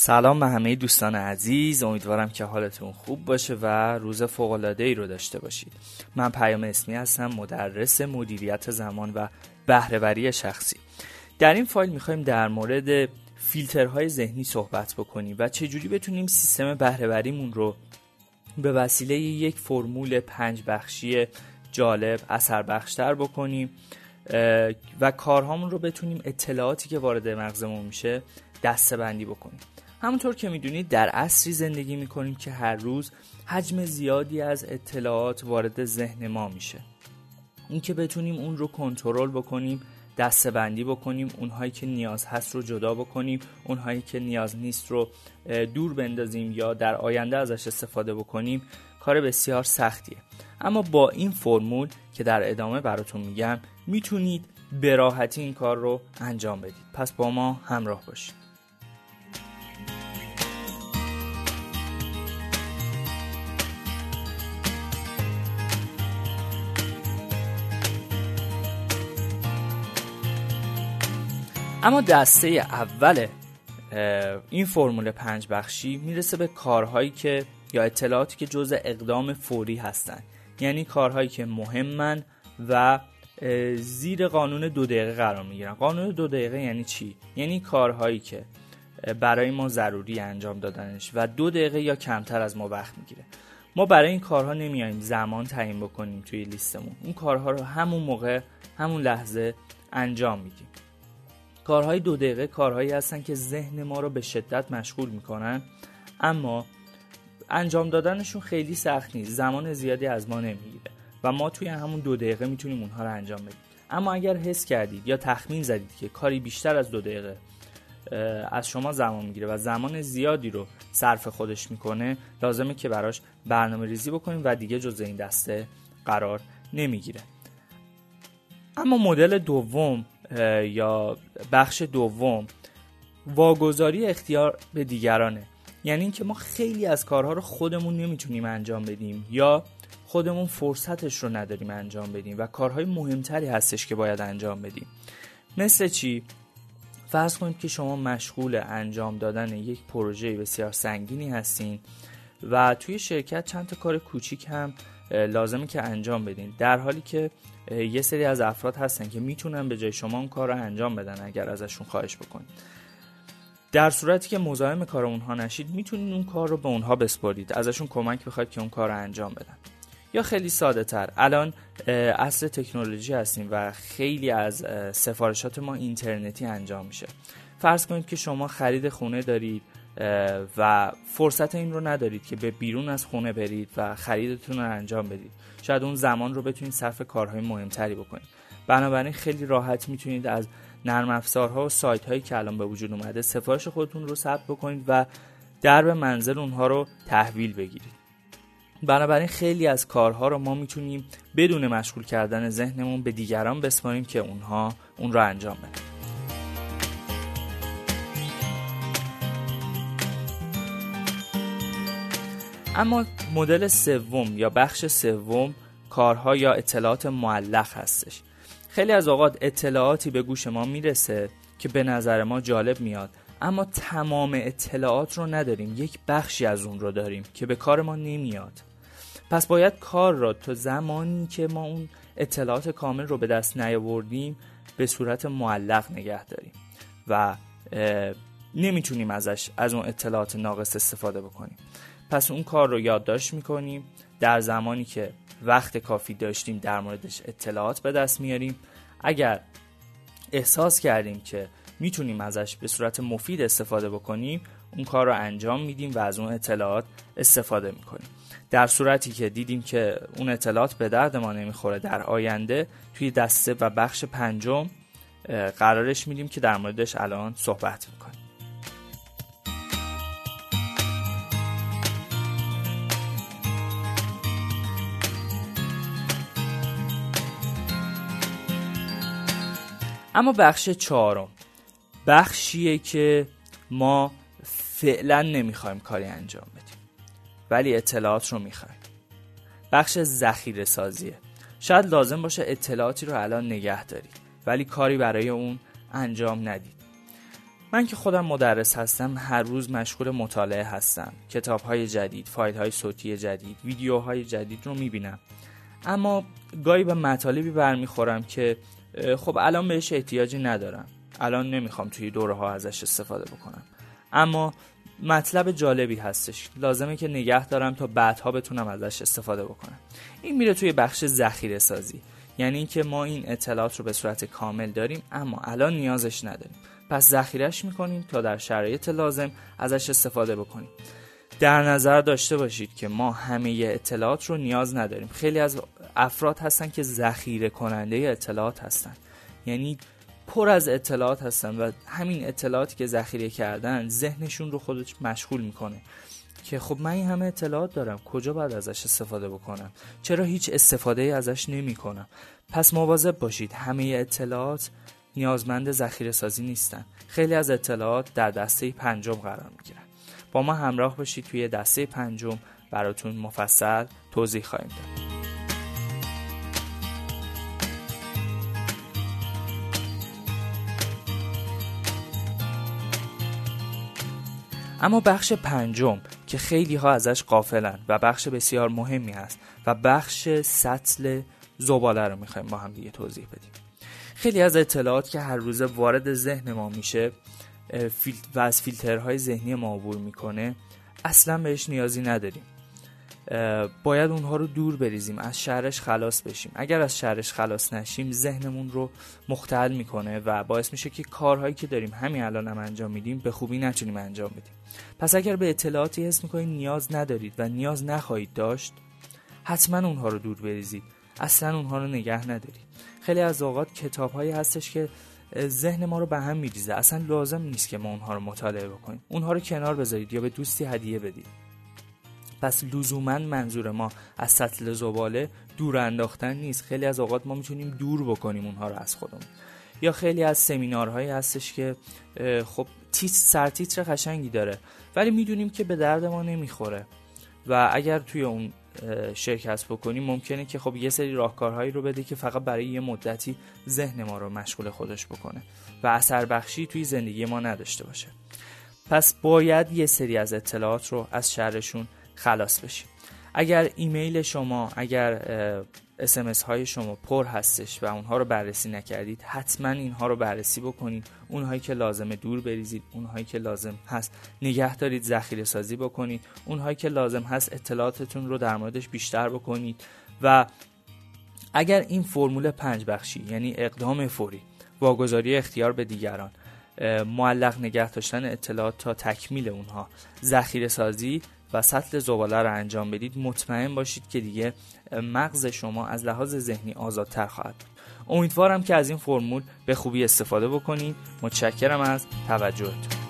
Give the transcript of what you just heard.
سلام به همه دوستان عزیز. امیدوارم که حالتون خوب باشه و روز فوق ای رو داشته باشید. من پیام اسمی هستم مدرس مدیریت زمان و بهرهوری شخصی. در این فایل می‌خوایم در مورد فیلترهای ذهنی صحبت بکنیم و چجوری بتونیم سیستم بهرهوریمون رو به وسیله یک فرمول پنج بخشی جالب اثر بخشتر بکنیم و کارهامون رو بتونیم اطلاعاتی که وارد مغزمون میشه دسته بندی بکنیم. همونطور که می‌دونید در عصری زندگی می‌کنیم که هر روز حجم زیادی از اطلاعات وارد ذهن ما میشه. اینکه بتونیم اون رو کنترل بکنیم دسته بندی بکنیم اونهایی که نیاز هست رو جدا بکنیم اونهایی که نیاز نیست رو دور بندازیم یا در آینده ازش استفاده بکنیم کار بسیار سختیه. اما با این فرمول که در ادامه براتون میگم می‌تونید به راحتی این کار رو انجام بدید. پس با ما همراه باشید. اما دسته اول این فرمول پنج بخشی می‌رسه به کارهایی که یا اطلاعاتی که جزء اقدام فوری هستند یعنی کارهایی که مهمن و زیر قانون دو دقیقه قرار می‌گیرن. قانون دو دقیقه یعنی چی؟ یعنی کارهایی که برای ما ضروری انجام دادنش و دو دقیقه یا کمتر از ما وقت می‌گیره. ما برای این کارها نمیاییم زمان تعیین بکنیم توی لیستمون. اون کارها رو همون موقع همون لحظه انجام میدیم کارهای دو دقیقه کارهایی هستن که ذهن ما رو به شدت مشغول می‌کنن. اما انجام دادنشون خیلی سخت نیست. زمان زیادی از ما نمی‌گیره. و ما توی همون دو دقیقه می‌تونیم اونها رو انجام بدیم. اما اگر حس کردید یا تخمین زدید که کاری بیشتر از دو دقیقه از شما زمان می‌گیره و زمان زیادی رو صرف خودش می‌کنه لازمه که براش برنامه ریزی بکنیم و دیگه جز این دسته قرار نمی‌گیره. اما مدل دوم یا بخش دوم واگذاری اختیار به دیگرانه. یعنی اینکه ما خیلی از کارها رو خودمون نمی‌تونیم انجام بدیم یا خودمون فرصتش رو نداریم انجام بدیم و کارهای مهمتری هستش که باید انجام بدیم. مثل چی؟ فرض کنید که شما مشغول انجام دادن یک پروژه بسیار سنگینی هستین و توی شرکت چند تا کار کوچیک هم لازمه که انجام بدین. در حالی که یه سری از افراد هستن که می‌تونن به جای شما اون کار رو انجام بدن اگر ازشون خواهش بکنید در صورتی که مزاحم کار اونها نشید می‌تونید اون کار رو به اونها بسپارید ازشون کمک بخواید که اون کار رو انجام بدن. یا خیلی ساده تر الان اصل تکنولوژی هستیم و خیلی از سفارشات ما اینترنتی انجام میشه. فرض کنید که شما خرید خونه دارید و فرصت این رو ندارید که به بیرون از خونه برید و خریدتون رو انجام بدید. شاید اون زمان رو بتونید صرف کارهای مهمتری بکنید. بنابراین خیلی راحت می‌تونید از نرم افزارها و سایت هایی که الان به وجود اومده سفارش خودتون رو ثبت بکنید و درب منزل اونها رو تحویل بگیرید. بنابراین خیلی از کارها رو ما می‌تونیم بدون مشغول کردن ذهنمون به دیگران بسپاریم که اونها اون رو انجام بدن. اما مدل سوم یا بخش سوم کارها یا اطلاعات معلق هستش. خیلی از اوقات اطلاعاتی به گوش ما می‌رسه که به نظر ما جالب میاد. اما تمام اطلاعات رو نداریم یک بخشی از اون رو داریم که به کار ما نمیاد. پس باید کار را تا زمانی که ما اون اطلاعات کامل رو به دست نیاوردیم به صورت معلق نگه داریم و نمی‌تونیم ازش از اون اطلاعات ناقص استفاده بکنیم. پس اون کار رو یادداشت می‌کنیم. در زمانی که وقت کافی داشتیم در موردش اطلاعات به دست میاریم. اگر احساس کردیم که می‌تونیم ازش به صورت مفید استفاده بکنیم اون کار رو انجام میدیم و از اون اطلاعات استفاده می‌کنیم. در صورتی که دیدیم که اون اطلاعات به درد ما نمی‌خوره در آینده توی دسته و بخش پنجم قرارش میدیم که در موردش الان صحبت می‌کنیم. اما بخش چهارم. بخشیه که ما فعلا نمی‌خوایم کاری انجام بدیم. ولی اطلاعات رو می‌خوایم. بخش ذخیره سازیه شاید لازم باشه اطلاعاتی رو الان نگه دارید ولی کاری برای اون انجام ندید. من که خودم مدرس هستم هر روز مشغول مطالعه هستم. کتاب های جدید فایل های صوتی جدید ویدیوهای جدید رو می‌بینم. اما گاهی به مطالبی برمیخورم که خب الان بهش احتیاجی ندارم. الان نمی‌خوام توی دوره ها ازش استفاده بکنم. اما مطلب جالبی هستش. لازمه که نگه دارم تا بعدها بتونم ازش استفاده بکنم. این میره توی بخش ذخیره سازی یعنی اینکه ما این اطلاعات رو به صورت کامل داریم اما الان نیازش نداریم. پس ذخیرش می‌کنیم تا در شرایط لازم ازش استفاده بکنیم. در نظر داشته باشید که ما همه اطلاعات رو نیاز نداریم. خیلی از افراد هستن که ذخیره کننده اطلاعات هستن. یعنی پر از اطلاعات هستن و همین اطلاعاتی که ذخیره کردن ذهنشون رو خودش مشغول می‌کنه. که خب من این همه اطلاعات دارم کجا باید ازش استفاده بکنم؟ چرا هیچ استفاده ازش نمی کنم پس مواظب باشید همه اطلاعات نیازمند ذخیره سازی نیستن. خیلی از اطلاعات در دسته پنجم قرار می گیرن با ما همراه باشید توی دسته پنجم. براتون مفصل توضیح خواهیم داد. اما بخش پنجم که خیلی ها ازش قافلن و بخش بسیار مهمی هست و بخش سطل زباله رو می‌خوایم با هم دیگه توضیح بدیم. خیلی از اطلاعات که هر روزه وارد ذهن ما میشه و از فیلترهای ذهنی ما عبور می‌کنه اصلا بهش نیازی نداریم. باید اونها رو دور بریزیم از شهرش خلاص بشیم. اگر از شهرش خلاص نشیم ذهنمون رو مختل می‌کنه و باعث میشه که کارهایی که داریم همین الان هم انجام میدیم به خوبی نتونیم انجام بدیم. پس اگر به اطلاعاتی حس می‌کنید نیاز ندارید و نیاز نخواهید داشت حتما اونها رو دور بریزید. اصلا اونها رو نگه ندارید. خیلی از اوقات کتاب هایی هستش که ذهن ما رو به هم میریزه. اصلا لازم نیست که ما اونها رو مطالعه بکنیم. اونها رو کنار بذارید یا به دوستی هدیه بدید. پس لزوما منظور ما از سطل زباله دور انداختن نیست. خیلی از اوقات ما می‌تونیم دور بکنیم اونها رو از خودمون. یا خیلی از سمینارهایی هستش که خب تیت سرتیتر قشنگی داره ولی می‌دونیم که به درد ما نمی‌خوره. و اگر توی اون شرکت بکنیم ممکنه که خب یه سری راهکارهایی رو بده که فقط برای یه مدتی ذهن ما رو مشغول خودش بکنه و اثر بخشی توی زندگی ما نداشته باشه. پس باید یه سری از اطلاعات رو از شهرشون خلاص بشیم. اگر ایمیل شما اگر اسمس های شما پر هستش و اونها رو بررسی نکردید حتما اینها رو بررسی بکنید. اونهایی که لازمه دور بریزید اونهایی که لازم هست نگه دارید ذخیره سازی بکنید. اونهایی که لازم هست اطلاعاتتون رو در موردش بیشتر بکنید. و اگر این فرمول پنج بخشی یعنی اقدام فوری واگذاری اختیار به دیگران معلق نگه داشتن اطلاعات تا تکمیل اونها ذخیره سازی و سطل زباله رو انجام بدید مطمئن باشید که دیگه مغز شما از لحاظ ذهنی آزادتر خواهد امیدوارم که از این فرمول به خوبی استفاده بکنید. متشکرم از توجهتون.